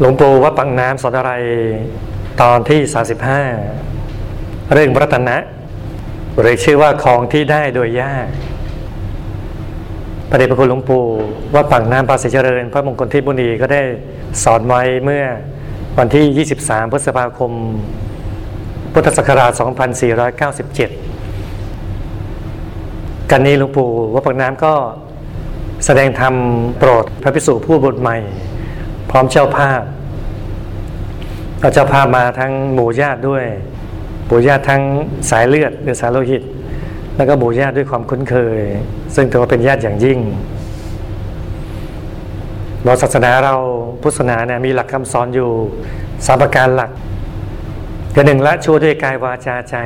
หลวงปู่วัดปังน้ำสอนอะไรตอนที่ 35 เรื่องรัตนะหรือชื่อว่าของที่ได้โดยยากประเดชพระคุณหลวงปู่วัดปังน้ำภาษีเจริญ พระมงคลที่บุรีก็ได้สอนไว้เมื่อวันที่ 23 พฤษภาคม พุทธศักราช 2497 กันนี้หลวงปู่วัดปังน้ำก็แสดงธรรมโปรดพระภิกษุผู้บวชใหม่ พร้อมเจ้าภาพเราเจ้าภาพมาทั้งหมู่ญาติด้วยหมู่ญาติทั้งสายเลือดหรือสายโลหิต แล้วก็หมู่ญาติด้วยความคุ้นเคย ซึ่งถือว่าเป็นญาติอย่างยิ่งเราศาสนาเราพุทธศาสนาเนี่ยมีหลักคำสอนอยู่สามประการหลักคือหนึ่งละชั่วด้วยกายวาจาใจ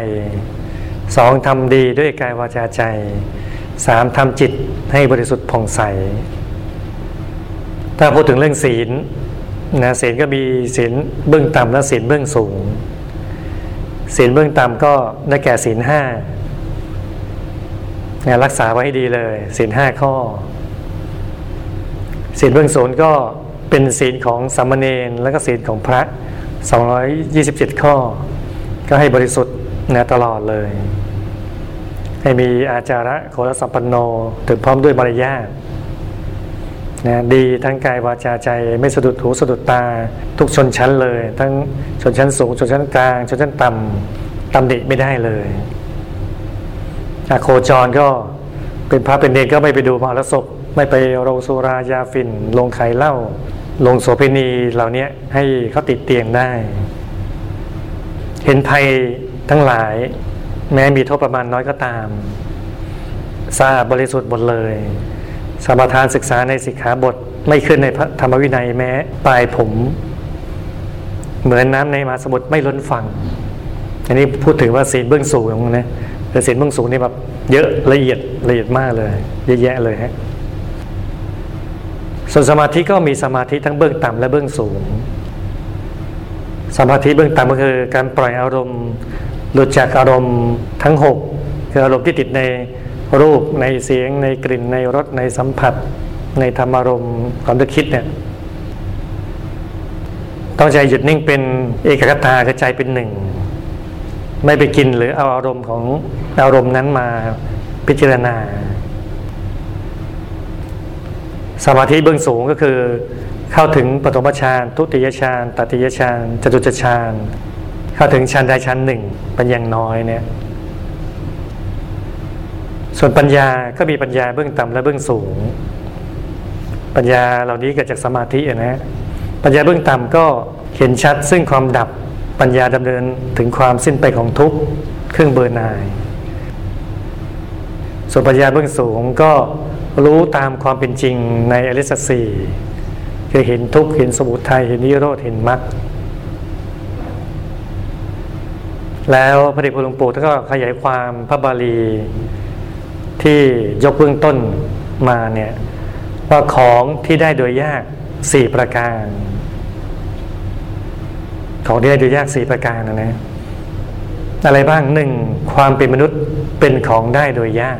สองทำดีด้วยกายวาจาใจสามทำจิตให้บริสุทธิ์ผ่องใส ถ้าพูดถึงเรื่องศีลนะศีลก็มีศีลเบื้องต่ำและศีลเบื้องสูงศีลเบื้องต่ำก็ได้แก่ศีลห้านี่ยรักษาไว้ให้ดีเลยศีลห้าข้อศีลเบื้องสูงก็เป็นศีลของสามเณรและก็ศีลของพระ 227 ข้อ ก็ให้บริสุทธิ์นะตลอดเลย ให้มีอาจาระโครสัมปันโนถึงพร้อมด้วยมารยาท นะดีทั้งกายวาจาใจ ไม่สะดุดหูสะดุดตา ทุกชนชั้นเลย ทั้งชนชั้นสูง ชนชั้นกลาง ชนชั้นต่ำตำหนิไม่ได้เลยอาโคจรก็เป็นพระเป็นเนรก็ไม่ไปดูมหรสพไม่ไปโรงสุรายาฝิ่นลงไข่เหล้าลงโสเภณีเหล่านี้ให้เขาติดเตียงได้ เห็นภัยทั้งหลาย แม้มีโทษประมาณน้อยก็ตามสะอาดบริสุทธิ์หมดเลย สมทานศึกษาในสิกขาบทไม่ขึ้นในธรรมวินัยแม้ ปลายผม เหมือนน้ำในมหาสมุทรไม่ล้นฝั่งอันนี้พูดถึงว่าศีลเบื้องสูงนะแต่ศีลเบื้องสูงนี่แบบเยอะละเอียดละเอียดมากเลย เยอะแยะเลยฮะส่วนสมาธิก็มีสมาธิทั้งเบื้องต่ำและเบื้องสูง สมาธิเบื้องต่ำก็คือการปล่อยอารมณ์หลุดจากอารมณ์ทั้งหกคืออารมณ์ที่ติดใน รูปในเสียงในกลิ่นในรสในสัมผัส ในธรรมอารมณ์ความนึกคิดเนี่ยต้องใจหยุดนิ่งเป็นเอกคตากระจายเป็นหนึ่ง ไม่ไปกินหรือเอาอารมณ์ของอารมณ์นั้นมาพิจารณา สมาธิเบื้องสูงก็คือเข้าถึงปฐมฌานทุติยฌานตติยฌานจตุจฌานเข้าถึงฌานใดฌานหนึ่งเป็นอย่างน้อยเนี่ย ส่วนปัญญาก็มีปัญญาเบื้องต่ำและเบื้องสูง ปัญญาเหล่านี้เกิดจากสมาธินะ ปัญญาเบื้องต่ำก็เห็นชัดซึ่งความดับปัญญาดำเนินถึงความสิ้นไปของทุกข์เครื่องเบอร์นาย ส่วนปัญญาเบื้องสูงก็รู้ตามความเป็นจริงในอริสสีคือเห็นทุกข์เห็นสมุทัยเห็นนิโรธเห็นมรรคแล้วพระเดชพระหลวงปู่ท่านก็ขยายความพระบาลี ที่ยกเบื้องต้นมาเนี่ยว่าของที่ได้โดยยากสี่ประการ ของที่ได้โดยยากสี่ประการนะนะอะไรบ้างหนึ่งความเป็นมนุษย์เป็นของได้โดยยาก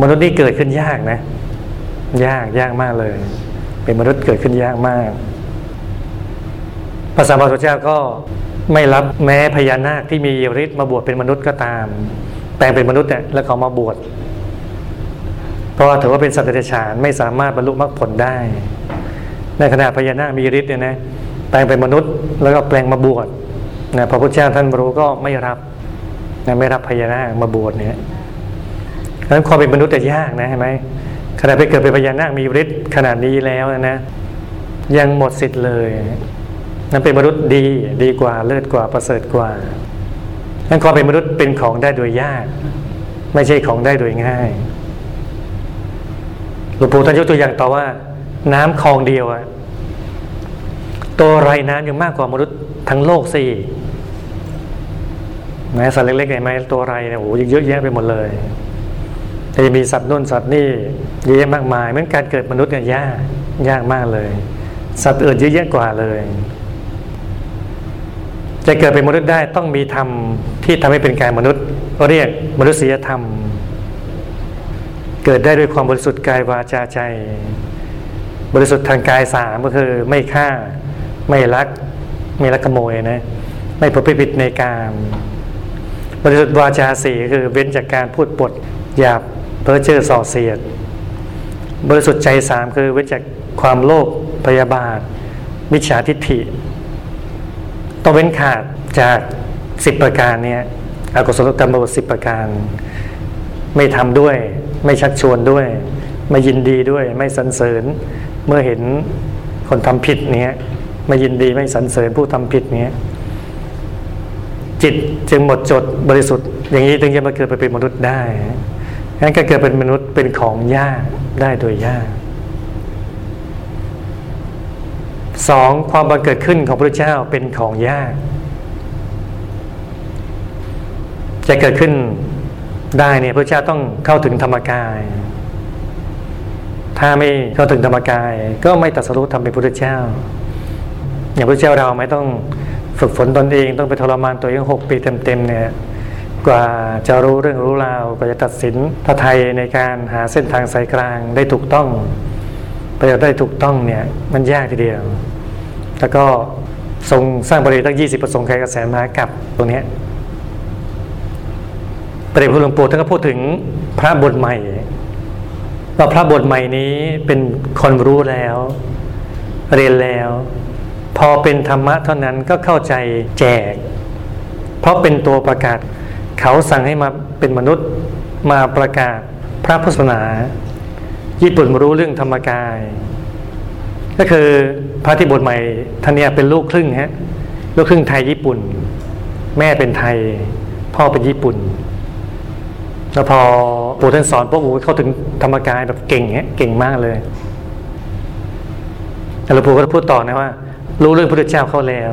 มนุษย์นี่เกิดขึ้นยากนะ ยากยากมากเลย เป็นมนุษย์เกิดขึ้นยากมากพระสัมมาสัมพุทธเจ้าก็ไม่รับแม้พญานาคที่มีฤทธิ์มาบวชเป็นมนุษย์ก็ตาม แปลงเป็นมนุษย์เนี่ยแล้วเขามาบวชเพราะถือว่าเป็นสัตว์เดรัจฉานไม่สามารถบรรลุมรรคผลได้ ในขณะพญานาคมีฤทธิ์เนี่ยนะแปลงเป็นมนุษย์ แล้วก็แปลงมาบวชนะพระพุทธเจ้าท่านรู้ก็ไม่รับนะไม่รับพญานาคมาบวชเนี่ยดังนั้นความเป็นมนุษย์จะยากนะเห็นไหมขณะไปเกิดเป็นพญานาคมีฤทธิ์ขนาดนี้แล้วนะยังหมดสิทธิ์เลยนั้นเป็นมนุษย์ดีดีกว่าเลิศกว่าประเสริฐกว่า นั้นความเป็นมนุษย์เป็นของได้โดยยาก ไม่ใช่ของได้โดยง่ายหลวงปู่ท่านยกตัวอย่างต่อว่า น้ำคลองเดียวอะตัวไรน้ำยังมากกว่ามนุษย์ทั้งโลกสี่แม้สัตว์เล็กๆไหมตัวไรเนี่ยโอ้ยเยอะแยะไปหมดเลยแต่จะมีสัตว์นู่นสัตว์นี่เยอะแยะมากมายเหมือนการเกิดมนุษย์เนี่ยยากยากมากเลย สัตว์อื่นเยอะแยะกว่าเลย จะเกิดเป็นมนุษย์ได้ต้องมีธรรมที่ทำให้เป็นกายมนุษย์เรียกมนุษยธรรม เกิดได้ด้วยความบริสุทธิ์กายวาจาใจ บริสุทธิ์ทางกายสามก็คือไม่ฆ่า ไม่ลัก ไม่ลักขโมยนะไม่ประพฤติผิดในการบริสุทธิ์วาจาสี่คือเว้นจากการพูดปดหยาบเพ้อเจ้อส่อเสียด บริสุทธิ์ใจสามคือเว้นจากความโลภพยาบาทมิจฉาทิฏฐิ ต้องเว้นขาดจากสิบประการเนี่ยอกุศลกรรมบทสิบประการ ไม่ทำด้วย ไม่ชักชวนด้วย ไม่ยินดีด้วย ไม่สรรเสริญ เมื่อเห็นคนทำผิดเนี้ยไม่ยินดีไม่สรรเสริญผู้ทำผิดเนี้ยจิตจึงหมดจดบริสุทธิ์ อย่างนี้ถึงจะมาเกิดไปเป็นมนุษย์ได้งั้นการเกิดเป็นมนุษย์เป็นของยากได้โดยยาก สองความบังเกิดขึ้นของพระเจ้าเป็นของยาก จะเกิดขึ้นได้เนี่ยพระเจ้าต้องเข้าถึงธรรมกาย ถ้าไม่เข้าถึงธรรมกาย ก็ไม่ตัดสรุปทำเป็นพระเจ้า อย่างพระเจ้าเราไม่ต้องฝึกฝนตนเองต้องไปทรมานตัวเองหกปีเต็มๆเนี่ยกว่าจะรู้เรื่องรู้ราวกว่าจะตัดสินพระไทยในการหาเส้นทางสายกลางได้ถูกต้อง ไปได้ถูกต้องเนี่ยมันยากทีเดียว แล้วก็ทรงสร้างบริตั้งยี่สิบประสงค์ใครกระแสมากับตรงนี้ประเด็นพระหลวงปู่ท่านก็พูดถึงพระบทใหม่ว่าพระบทใหม่นี้เป็นคนรู้แล้ว เรียนแล้ว พอเป็นธรรมะเท่านั้นก็เข้าใจแจก เพราะเป็นตัวประกาศ เขาสั่งให้มาเป็นมนุษย์มาประกาศพระพุทธศาสนา ญี่ปุ่นรู้เรื่องธรรมกาย ก็คือพระที่บทใหม่ท่านเนี่ยเป็นลูกครึ่งฮะลูกครึ่งไทยญี่ปุ่น แม่เป็นไทย พ่อเป็นญี่ปุ่น แล้วพอปู่ท่านสอนปุ๊บเข้าถึงธรรมกายแบบเก่งเงี้ยเก่งมากเลยแต่หลวงปู่ก็พูดต่อนะว่า รู้เรื่องพระเจ้าเข้าแล้ว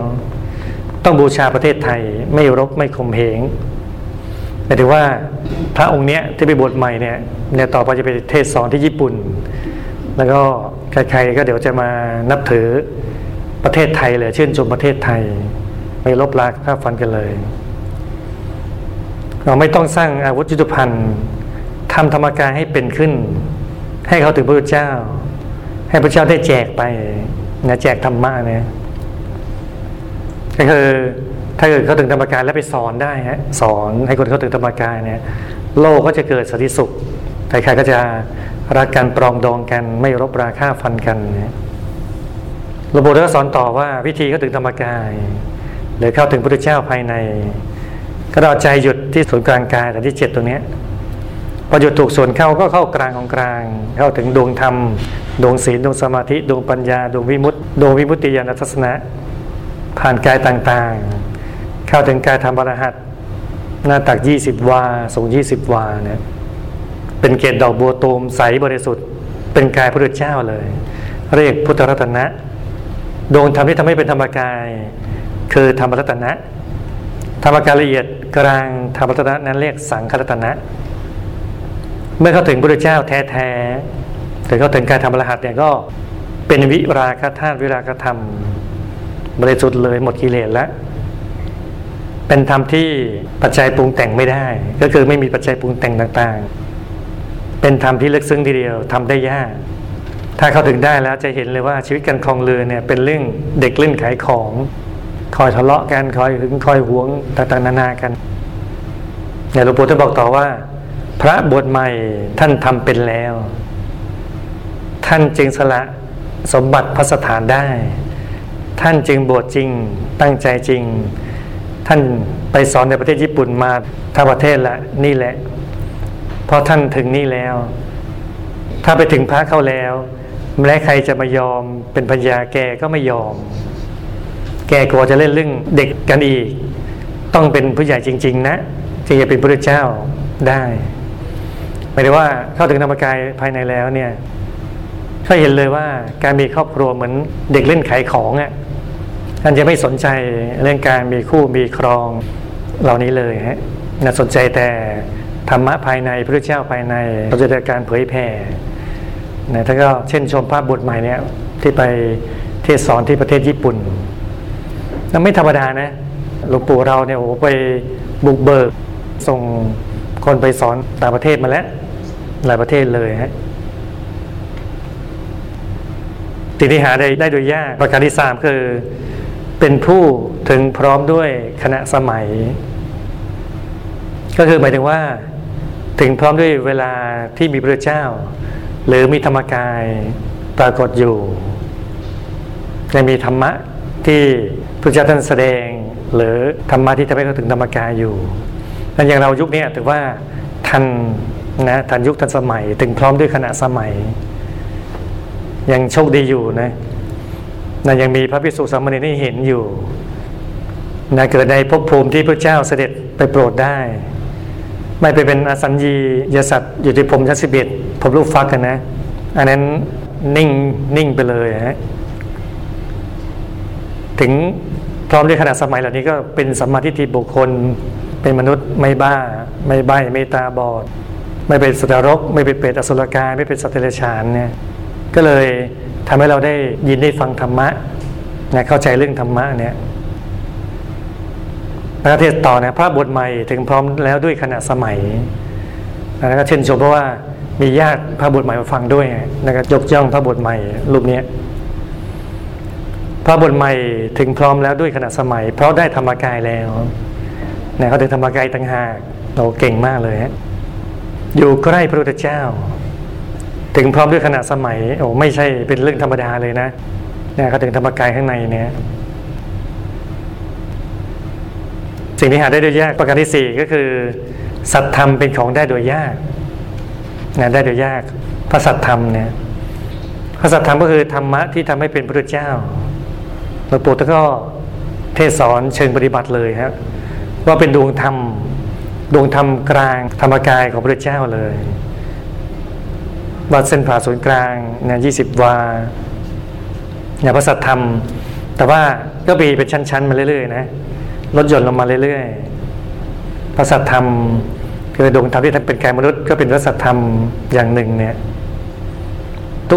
ต้องบูชาประเทศไทย ไม่รบไม่ข่มเหง หมายถึงว่าพระองค์เนี้ยที่ไปบวชใหม่เนี่ยเนี่ยต่อไปจะไปเทศสอนที่ญี่ปุ่น แล้วก็ใครๆก็เดี๋ยวจะมานับถือประเทศไทยเลยชื่นชมประเทศไทย ไม่ลบลาข้าฟันกันเลย เราไม่ต้องสร้างอาวุธยุทโธภัณฑ์ทำธรรมกายให้เป็นขึ้น ให้เขาถึงพระเจ้า ให้พระเจ้าได้แจกไปนะแจกธรรมะเนี่ยก็คือ ถ้าเกิดเขาถึงธรรมกายแล้วไปสอนได้ฮะสอนให้คนเขาถึงธรรมกายเนี่ยโลกก็จะเกิดสันติสุขใครๆก็จะรักกันปรองดองกันไม่รบราฆ่าฟันกันระบบก็สอนต่อว่าวิธีเขาถึงธรรมกายหรือเข้าถึงพระเจ้าภายใน ก็เราใจหยุดที่ศูนย์กลางกายแต่ที่เจ็ดตรงนี้พอหยุดถูกส่วนเข้าก็เข้ากลางของกลาง เข้าถึงดวงธรรม ดวงศีลดวงสมาธิดวงปัญญาดวงวิมุตติดวงวิมุตติญาณทัศนะผ่านกายต่างๆ เข้าถึงกายธรรมบรหัตหน้าตักยี่สิบวา สูงยี่สิบวาเนี่ยเป็นเกศดอกบัวตูมใสบริสุทธิ์ เป็นกายพระเจ้าเลย เรียกพุทธรัตนะดวงธรรมที่ทำให้เป็นธรรมกาย คือธรรมรัตนะ ธรรมกายละเอียดกลางธรรมรัตนะนั้นเรียกสังครัตนะ เมื่อเข้าถึงพระเจ้าแท้ๆถึงเข้าถึงการทำรหัสเนี่ยก็เป็นวิราคธาตุวิราคธรรมบริสุทธิ์เลยหมดกิเลสแล้ว เป็นธรรมที่ปัจจัยปรุงแต่งไม่ได้ ก็คือไม่มีปัจจัยปรุงแต่งต่างๆ เป็นธรรมที่ลึกซึ้งทีเดียวทำได้ยาก ถ้าเข้าถึงได้แล้วจะเห็นเลยว่าชีวิตการคลองเรือเนี่ยเป็นเรื่องเด็กเล่นขายของ คอยทะเลาะกันคอยหึงคอยหวงต่างๆนานากันเนี่ยหลวงปู่ท่านบอกต่อว่า พระบวชใหม่ท่านทำเป็นแล้ว ท่านจึงสละสมบัติพระสถานได้ ท่านจึงบวชจริงตั้งใจจริง ท่านไปสอนในประเทศญี่ปุ่นมาทั้งประเทศละนี่แหละพอท่านถึงนี่แล้ว ถ้าไปถึงพระเข้าแล้วแม้ใครจะมายอมเป็นพัญญาแกก็ไม่ยอม แกกลัวจะเล่นเรื่องเด็กกันอีก ต้องเป็นผู้ใหญ่จริง ๆ นะจึงจะเป็นพระเจ้าได้หมายถึงว่าเข้าถึงธรรมกายภายในแล้วเนี่ยเขาเห็นเลยว่าการมีครอบครัวเหมือนเด็กเล่นขายของอะ่ะ ท่านจะไม่สนใจเรื่องการมีคู่มีครองเหล่านี้เลยฮะน่าสนใจแต่ธรรมะภายในพระเจ้าภายในเราจะได้การเผยแผ่นะท่านก็เช่นชมภาพบทใหม่เนี่ยที่ไปเทศสอนที่ประเทศญี่ปุ่นแล้วไม่ธรรมดานะหลวงปู่เราเนี่ยโอ้ไปบุกเบิกส่งคนไปสอนต่างประเทศมาแล้ว หลายประเทศเลยฮะสิ่งที่หาได้ได้โดยยากประการที่สามคือ เป็นผู้ถึงพร้อมด้วยคณะสมัย ก็คือหมายถึงว่า ถึงพร้อมด้วยเวลาที่มีพระเจ้า หรือมีธรรมกายปรากฏอยู่ยังมีธรรมะที่พระเจ้าท่านแสดง หรือธรรมะที่ทำให้เราถึงธรรมกายอยู่นั่นอย่างเรายุคนี้ถือว่าทันนะทันยุคทันสมัย ถึงพร้อมด้วยขณะสมัย ยังโชคดีอยู่นะ นะยังมีพระพิสุสามเณรให้เห็นอยู่นะเกิดในภพภูมิที่พระเจ้าเสด็จไปโปรดได้ ไม่ไปเป็นอสัญญียสัตว์อยู่ที่พรมชั้นสิบเอ็ดผมรูปฟักกันนะ อันนั้นนิ่งนิ่งไปเลยฮะถึงพร้อมด้วยขณะสมัยเหล่านี้ก็เป็นสัมมาทิฏฐิบุคคล เป็นมนุษย์ไม่บ้า ไม่ใบ้ไม่ตาบอด ไม่เป็นสุตรก ไม่เป็นเปรตอสุรกายไม่เป็นสัตว์เดรัจฉานเนี่ยก็เลย ทำให้เราได้ยินได้ฟังธรรมะนะเข้าใจเรื่องธรรมะเนี่ยพระเทศต่อนะพระบทใหม่ถึงพร้อมแล้วด้วยขณะสมัยแล้วก็เช่นชมเพราะว่ามีญาติพระบทใหม่มาฟังด้วยนะครับยกย่องพระบทใหม่รูปนี้พระบทใหม่ถึงพร้อมแล้วด้วยขณะสมัย เพราะได้ธรรมกายแล้วนะเขาถึงธรรมกายต่างหากเราเก่งมากเลยฮะอยู่ใกล้พระพุทธเจ้า ถึงพร้อมด้วยขณะสมัยโอ้ไม่ใช่เป็นเรื่องธรรมดาเลยนะเนี่ยเขาถึงธรรมกายข้างในเนี่ยสิ่งที่หาได้โดยยากประการที่สี่ก็คือ สัตธรรมเป็นของได้โดยยากนะได้โดยยากพระสัตธรรมเนี่ยพระสัตธรรมก็คือธรรมะที่ทำให้เป็นพระเจ้าหลวงปู่ท่านก็เทศสอนเชิงปฏิบัติเลยครับว่าเป็นดวงธรรมดวงธรรมกลางธรรมกายของพระเจ้าเลย วัดเส้นผ่าศูนย์กลางเนี่ยยี่สิบวาเนี่ยพระสัตธรรม แต่ว่าก็มีเป็นชั้นๆมาเรื่อยๆนะลดหย่อนลงมาเรื่อยๆพระสัตธรรมคือดวงธรรมที่ท่านเป็นกายมนุษย์ก็เป็นพระสัตธรรมอย่างหนึ่งเนี่ย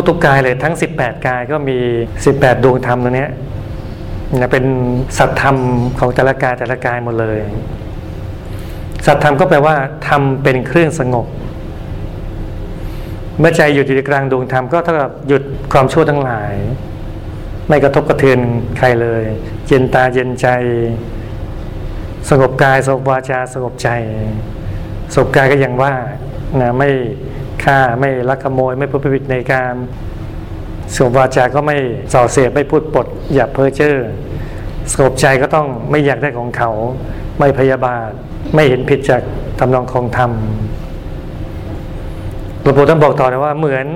ทุกๆกายเลยทั้ง 18 กายก็มี 18 ดวงธรรมตรงนี้เนี่ยเป็นสัตธรรมของแต่ละกายแต่ละกายหมดเลย สัตธรรมก็แปลว่าธรรมเป็นเครื่องสงบ เมื่อใจหยุดอยู่ในกลางดวงธรรมก็เท่ากับหยุดความชั่วทั้งหลาย ไม่กระทบกระเทือนใครเลย เย็นตาเย็นใจ สงบกายสงบวาจาสงบใจสงบกายก็ยังว่านะไม่ฆ่าไม่ลักขโมย ไม่พูดผิดในการสงบวาจาก็ไม่ส่อเสียดไม่พูดปด อย่าเพ้อเจ้อสงบใจก็ต้องไม่อยากได้ของเขา ไม่พยาบาท ไม่เห็นผิดจากทำนองของธรรม ลวงปู่ท่านบอกต่อนะว่าเหมือน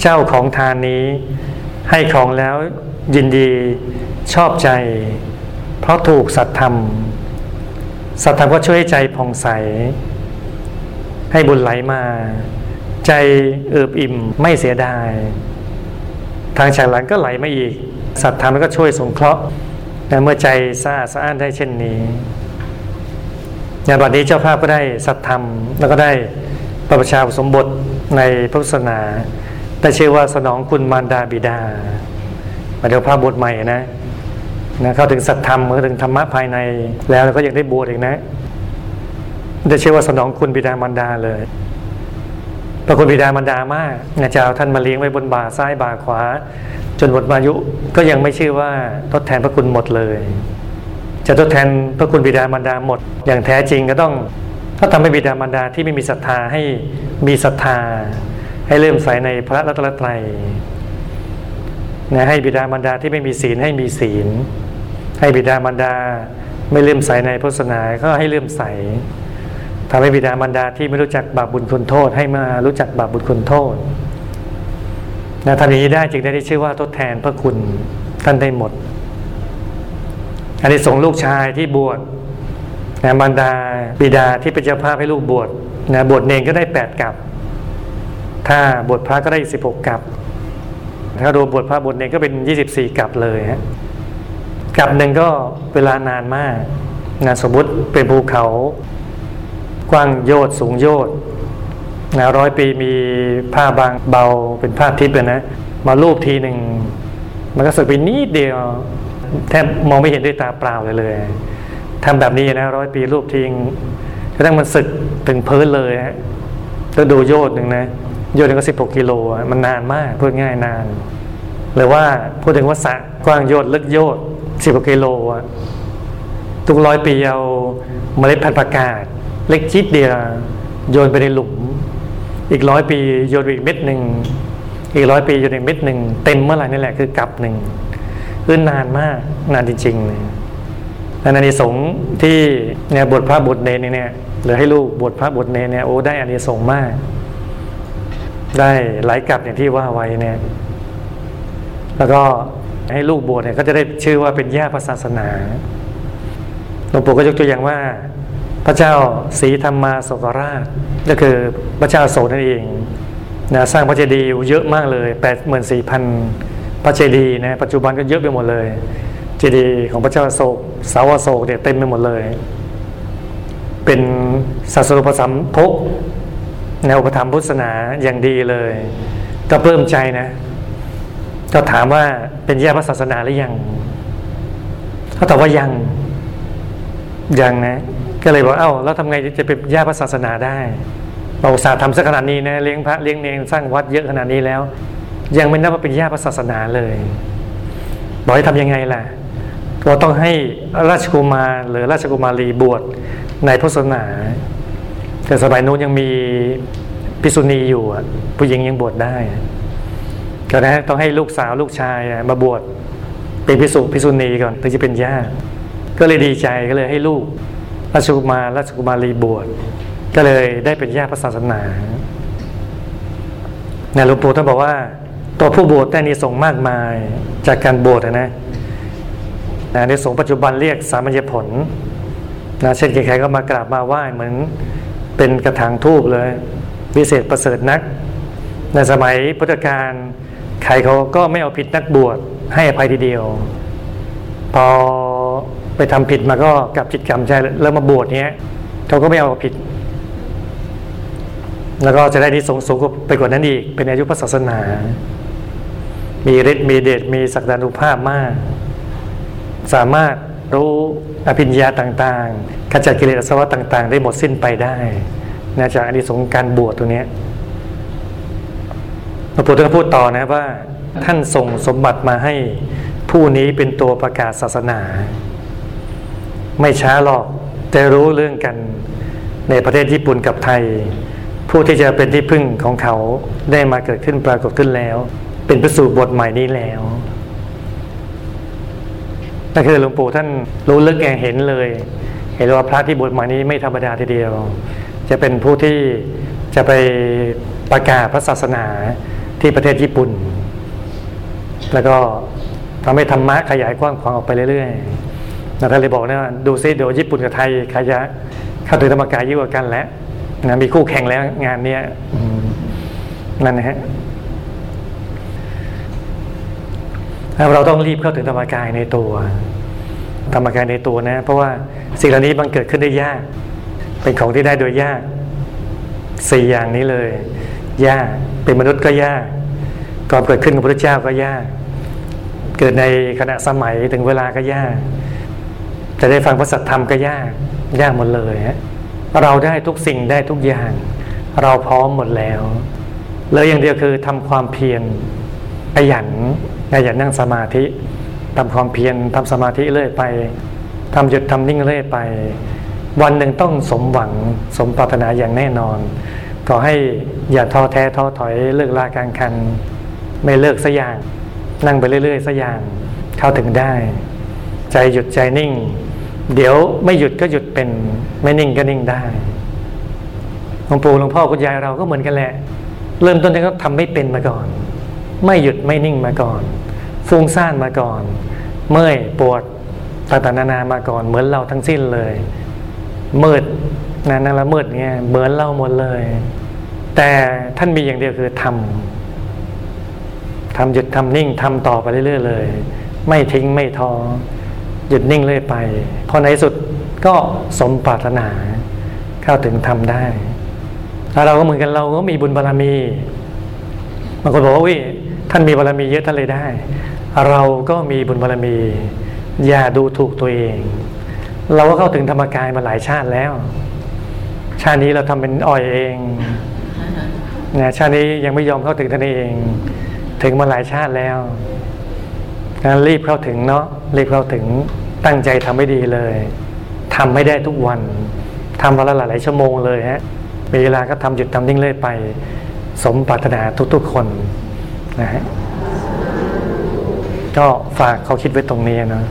เจ้าของทานนี้ ให้ของแล้วยินดีชอบใจ เพราะถูกสัตธรรม สัตธรรมก็ช่วยใจผ่องใส ให้บุญไหลมา ใจเอิบอิ่มไม่เสียดาย ทางฉากหลังก็ไหลมาอีก สัตธรรมก็ช่วยสงเคราะห์แต่เมื่อใจสะอาดสะอ้านได้เช่นนี้ในบัดนี้เจ้าภาพก็ได้สัตธรรมแล้วก็ได้ ประชาสมบทในพระศาสนาได้ชื่อว่าสนองคุณมารดาบิดามาเดี๋ยวภาพบทใหม่นะนะเข้าถึงสัตธรรมเข้าถึงธรรมะภายในแล้วก็ยังได้บวชอีกนะ ได้ชื่อว่าสนองคุณบิดามารดาเลยพระคุณบิดามารดามากนะจะเอาท่านมาเลี้ยงไว้บนบ่าซ้ายบ่าขวา จนหมดอายุก็ยังไม่ชื่อว่าทดแทนพระคุณหมดเลย จะทดแทนพระคุณบิดามารดาหมด อย่างแท้จริงก็ต้อง ถ้าทำให้บิดามารดาที่ไม่มีศรัทธาให้มีศรัทธา ให้เริ่มใส่ในพระรัตนตรัยนะให้บิดามารดาที่ไม่มีศีลให้มีศีล ให้บิดามารดาไม่เลื่อมใสในพุทธศาสนาก็ให้เลื่อมใสทำให้บิดามารดาที่ไม่รู้จักบาปบุญคุณโทษ ให้มารู้จักบาปบุญคุณโทษนะทำอย่างนี้ได้จึงได้ชื่อว่าทดแทนพระคุณท่านได้หมด อันนี้ส่งลูกชายที่บวช นะมารดาบิดาที่เป็นเจ้าภาพให้ลูกบวชนะบวชเนงก็ได้แปดกับ ถ้าบวชพระก็ได้สิบหกกับ ถ้ารวมบวชพระบวชเนงก็เป็นยี่สิบสี่กับเลยฮะกับหนึ่งก็เวลานานมากนะสมมติเป็นภูเขา กว้างโยดสูงโยดนะร้อยปีมีผ้าบางเบาเป็นผ้าทิพย์เลยนะ มาลูบทีหนึ่ง มันก็สึกไปนิดเดียว แทบมองไม่เห็นด้วยตาเปล่าเลยเลย ทำแบบนี้นะร้อยปีรูปทิ้งกระทั่งมันสึกถึงพื้นเลยฮะแล้วดูโยดหนึ่งนะ โยดหนึ่งก็สิบหกกิโลมันนานมากพูดง่ายนาน หรือว่าพูดถึงว่าสะกว้างโยดลึกโยดสิบหกกิโลอะทุกร้อยปีเอาเมล็ดพันธุ์ผักกาดเล็กชิดเดียวโยนไปในหลุม อีกร้อยปีโยนอีกเม็ดหนึ่งอีกร้อยปีโยนอีกเม็ดหนึ่งเต็มเมื่อไหร่นี่แหละคือกลับหนึ่งคือนานมากนานจริงๆเลย อันนี้สงส์ที่เนี่ยบทพระบทเนนเนี่ยหรือให้ลูกบทพระบทเนนเนี่ยโอ้ได้อานิสงส์มาก ได้หลายกลับอย่างที่ว่าไว้เนี่ยแล้วก็ให้ลูกบวชเนี่ยก็จะได้ชื่อว่าเป็นญาติพระศาสนาหลวงปู่ก็ยกตัวอย่างว่า พระเจ้าศรีธรรมาโศกราช ก็คือพระเจ้าโศกนั่นเองนะสร้างพระเจดีย์เยอะมากเลย8ปดหมื่นสี่พันพระเจดีย์นะปัจจุบันก็เยอะไปหมดเลย เจดีย์ของพระเจ้าโศกสาวโศกเนี่ยเต็มไปหมดเลย เป็นศาสนุปสัมภกแนวประธรรมพุทธศาสนาอย่างดีเลย ก็เพิ่มใจนะ ก็ถามว่าเป็นแยกพระศาสนาหรือยังเขาตอบว่ายังยังนะ ก็เลยบอกเอ้าแล้วทำไงจะเป็นญาติพระศาสนาได้เราสาห์ทำสักขนาดนี้นะเลี้ยงพระเลี้ยงเนรสร้างวัดเยอะขนาดนี้แล้ว ยังไม่นับว่าเป็นญาติพระศาสนาเลย บอกให้ทำยังไงล่ะ ก็ต้องให้ราชกุมารหรือราชกุมารีบวชในพุทธศาสนา แต่สมัยนู้นยังมีพิษุณีอยู่ผู้หญิงยังบวชได้ก็นะต้องให้ลูกสาวลูกชายมาบวชเป็นพิสุพิษุณีก่อนถึงจะเป็นญาติก็เลยดีใจก็เลยให้ลูกราชกุมารราชกุมารีบวชก็เลยได้เป็นญาติพระศาสนาเนี่ยหลวงปู่ท่านบอกว่า ตัวผู้บวชได้นิสงมากมายจากการบวชนะ นะในสงฆ์ปัจจุบันเรียกสามัญญผลนะเช่นใครๆก็มากราบมาไหว้เหมือนเป็นกระถางทูบเลย วิเศษประเสริฐนัก ในสมัยพุทธกาลใครเขาก็ไม่เอาผิดนักบวชให้อภัยทีเดียว พอไปทำผิดมาก็กลับจิตกรรมใจแล้วมาบวชเนี้ยเขาก็ไม่เอาผิด แล้วก็จะได้ที่สูงสูงไปกว่านั้นอีก เป็นอายุพระศาสนา มีฤทธิ์มีเดชมีศักดานุภาพมาก สามารถรู้อภิญญาต่างๆขจัดกิเลสอสวะต่าง ๆ ได้หมดสิ้นไปได้นะจากอานิสงส์การบวชตัวเนี้ยพระพุทธเจ้าพูดต่อนะว่า ท่านส่งสมบัติมาให้ผู้นี้เป็นตัวประกาศศาสนา ไม่ช้าหรอกจะรู้เรื่องกันในประเทศญี่ปุ่นกับไทย ผู้ที่จะเป็นที่พึ่งของเขาได้มาเกิดขึ้นปรากฏขึ้นแล้ว เป็นประสูตรบทใหม่นี้แล้ว นั่นคือหลวงปู่ท่านรู้ลึกแกเห็นเลย เห็นว่าพระที่บวชม่นี้ไม่ธรรมดาทีเดียว จะเป็นผู้ที่จะไปประกาศพระศาสนาที่ประเทศญี่ปุ่น แล้วก็ทำให้ธรรมะขยายกว้างขวางออกไปเรื่อยๆนะท่านเลยบอกนะดูซิเดี๋ยวญี่ปุ่นกับไทยใครจะเข้าถึงธรรมกายยิ่งกว่ากันแล้วนะมีคู่แข่งแล้วงานเนี้ยนั่นนะฮะ เราต้องรีบเข้าถึงธรรมกายในตัว ธรรมกายในตัวนะ เพราะว่าสิ่งเหล่านี้มันเกิดขึ้นได้ยาก เป็นของที่ได้โดยยากสี่อย่างนี้เลย ยากเป็นมนุษย์ก็ยากก่อนเกิดขึ้นกับพระเจ้าก็ยาก เกิดในขณะสมัยถึงเวลาก็ยากจะได้ฟังพระสัทธรรมก็ยาก ยากหมดเลยฮะเราได้ทุกสิ่งได้ทุกอย่าง เราพร้อมหมดแล้วเลยอย่างเดียวคือทำความเพียรขยัน ขยันนั่งสมาธิทำความเพียรทำสมาธิเรื่อยไปทำหยุดทำนิ่งเรื่อยไป วันหนึ่งต้องสมหวังสมปรารถนาอย่างแน่นอนขอให้อย่าท้อแท้ท้อถอยเลิกลากลางคัน ไม่เลิกสัอย่าง นั่งไปเรื่อยๆสัอย่างเข้าถึงได้ ใจหยุดใจนิ่ง เดี๋ยวไม่หยุดก็หยุดเป็น ไม่นิ่งก็นิ่งได้หลวงปู่หลวงพ่อคุณยายเราก็เหมือนกันแหละ เริ่มต้นก็ทำไม่เป็นมาก่อน ไม่หยุดไม่นิ่งมาก่อน ฟุ้งซ่านมาก่อน เมื่อยปวดต่างๆนานามาก่อน เหมือนเราทั้งสิ้นเลยมืดนะนั่นละมืดเงี้ยเหมือนเราหมดเลย แต่ท่านมีอย่างเดียวคือทำทำหยุดทำนิ่งทำต่อไปเรื่อยๆเลย ไม่ทิ้งไม่ท้อหยุดนิ่งเรื่อยไป พอในสุดก็สมปรารถนาเข้าถึงทำได้แล้วเราก็เหมือนกันเราก็มีบุญบารรมีบางคนบอกว่าวิ ท่านมีบารมีเยอะท่านเลยได้ เราก็มีบุญบารมี อย่าดูถูกตัวเอง เราก็เข้าถึงธรรมกายมาหลายชาติแล้ว ชาตินี้เราทำเป็นอ่อยเองนะชาตินี้ยังไม่ยอมเข้าถึงท่านเอง ถึงมาหลายชาติแล้วนะรีบเข้าถึงเนาะรีบเข้าถึงตั้งใจทำให้ดีเลย ทำให้ได้ทุกวันทำวันละหลายชั่วโมงเลยฮะมีเวลาก็ทำหยุดทำนิ่งเล่ยไป สมปรารถนาทุกๆคน นะฮะก็ฝากเขาคิดไว้ตรงนี้นะ